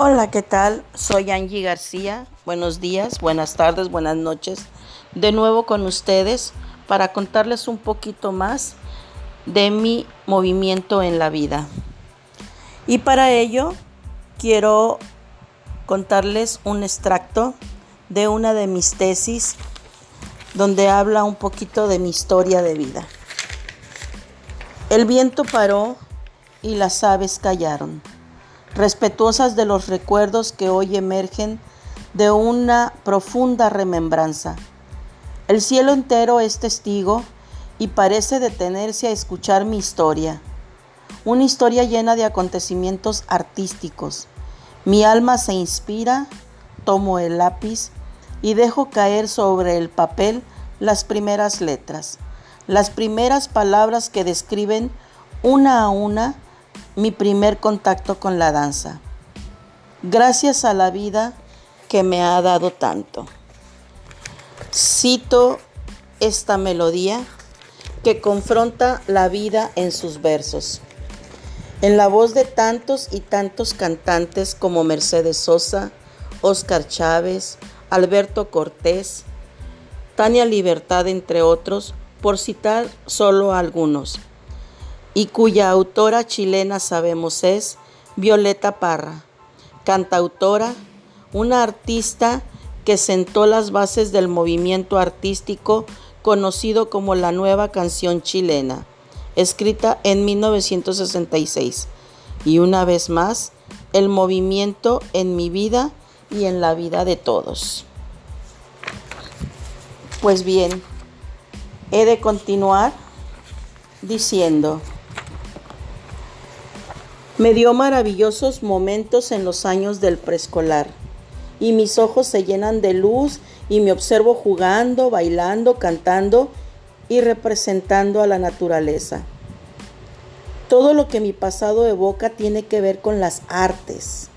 Hola, ¿qué tal? Soy Angie García. Buenos días, buenas tardes, buenas noches. De nuevo con ustedes para contarles un poquito más de mi movimiento en la vida. Y para ello quiero contarles un extracto de una de mis tesis donde habla un poquito de mi historia de vida. El viento paró y las aves callaron respetuosas de los recuerdos que hoy emergen de una profunda remembranza. El cielo entero es testigo y parece detenerse a escuchar mi historia, una historia llena de acontecimientos artísticos. Mi alma se inspira, tomo el lápiz y dejo caer sobre el papel las primeras letras, las primeras palabras que describen una a una mi primer contacto con la danza. Gracias a la vida que me ha dado tanto. Cito esta melodía que confronta la vida en sus versos. En la voz de tantos y tantos cantantes como Mercedes Sosa, Oscar Chávez, Alberto Cortés, Tania Libertad, entre otros, por citar solo algunos y cuya autora chilena sabemos es Violeta Parra, cantautora, una artista que sentó las bases del movimiento artístico conocido como la nueva canción chilena, escrita en 1966. Y una vez más, el movimiento en mi vida y en la vida de todos. Pues bien, he de continuar diciendo, me dio maravillosos momentos en los años del preescolar y mis ojos se llenan de luz y me observo jugando, bailando, cantando y representando a la naturaleza. Todo lo que mi pasado evoca tiene que ver con las artes.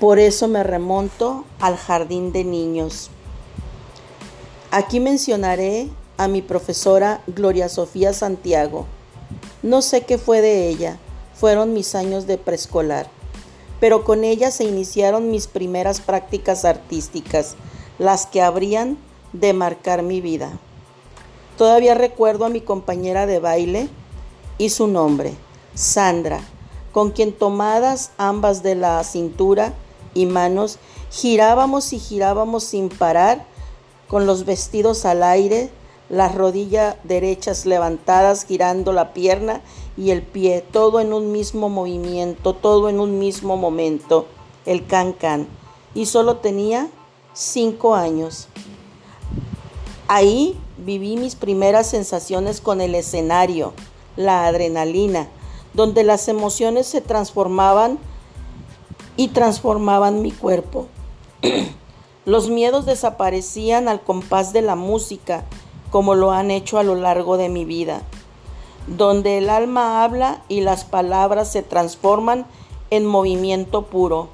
Por eso me remonto al jardín de niños. Aquí mencionaré a mi profesora Gloria Sofía Santiago. No sé qué fue de ella, fueron mis años de preescolar, pero con ella se iniciaron mis primeras prácticas artísticas, las que habrían de marcar mi vida. Todavía recuerdo a mi compañera de baile y su nombre, Sandra, con quien tomadas ambas de la cintura y manos, girábamos y girábamos sin parar, con los vestidos al aire, las rodillas derechas levantadas, girando la pierna y el pie, todo en un mismo movimiento, todo en un mismo momento, el can can. Y solo tenía cinco años. Ahí viví mis primeras sensaciones con el escenario, la adrenalina, donde las emociones se transformaban y transformaban mi cuerpo. Los miedos desaparecían al compás de la música, como lo han hecho a lo largo de mi vida donde el alma habla y las palabras se transforman en movimiento puro,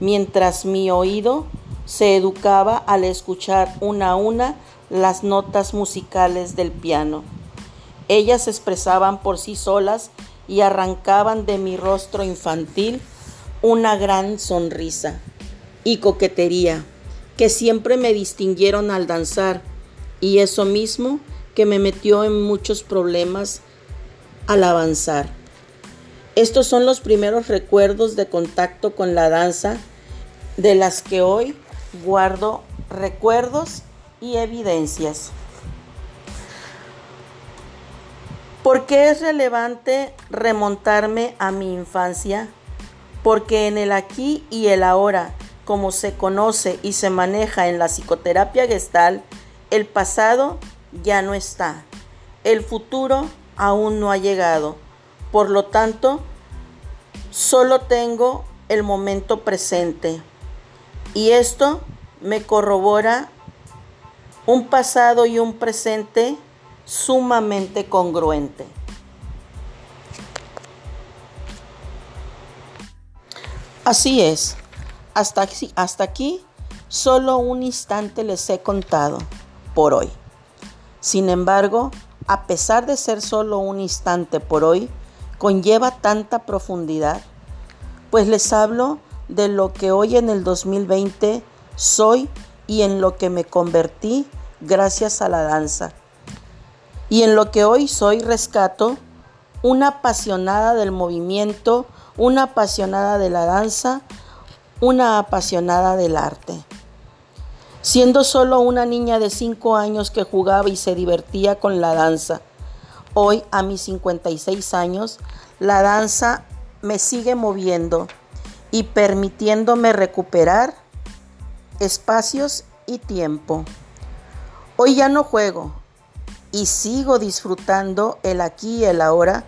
mientras mi oído se educaba al escuchar una a una las notas musicales del piano. Ellas expresaban por sí solas y arrancaban de mi rostro infantil una gran sonrisa y coquetería que siempre me distinguieron al danzar y eso mismo que me metió en muchos problemas al avanzar. Estos son los primeros recuerdos de contacto con la danza de las que hoy guardo recuerdos y evidencias. ¿Por qué es relevante remontarme a mi infancia? Porque en el aquí y el ahora, como se conoce y se maneja en la psicoterapia gestal, el pasado ya no está. El futuro aún no ha llegado. Por lo tanto, solo tengo el momento presente. Y esto me corrobora un pasado y un presente sumamente congruente. Así es, hasta aquí, hasta aquí solo un instante les he contado por hoy. Sin embargo, a pesar de ser solo un instante por hoy, conlleva tanta profundidad, pues les hablo de lo que hoy en el 2020 soy y en lo que me convertí gracias a la danza. Y en lo que hoy soy rescato una apasionada del movimiento, una apasionada de la danza, una apasionada del arte. Siendo solo una niña de 5 años que jugaba y se divertía con la danza, hoy a mis 56 años, la danza me sigue moviendo y permitiéndome recuperar espacios y tiempo. Hoy ya no juego y sigo disfrutando el aquí y el ahora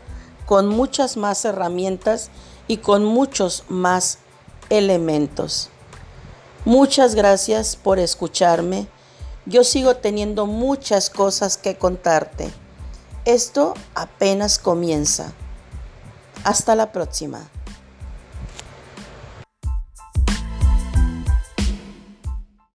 con muchas más herramientas y con muchos más elementos. Muchas gracias por escucharme. Yo sigo teniendo muchas cosas que contarte. Esto apenas comienza. Hasta la próxima.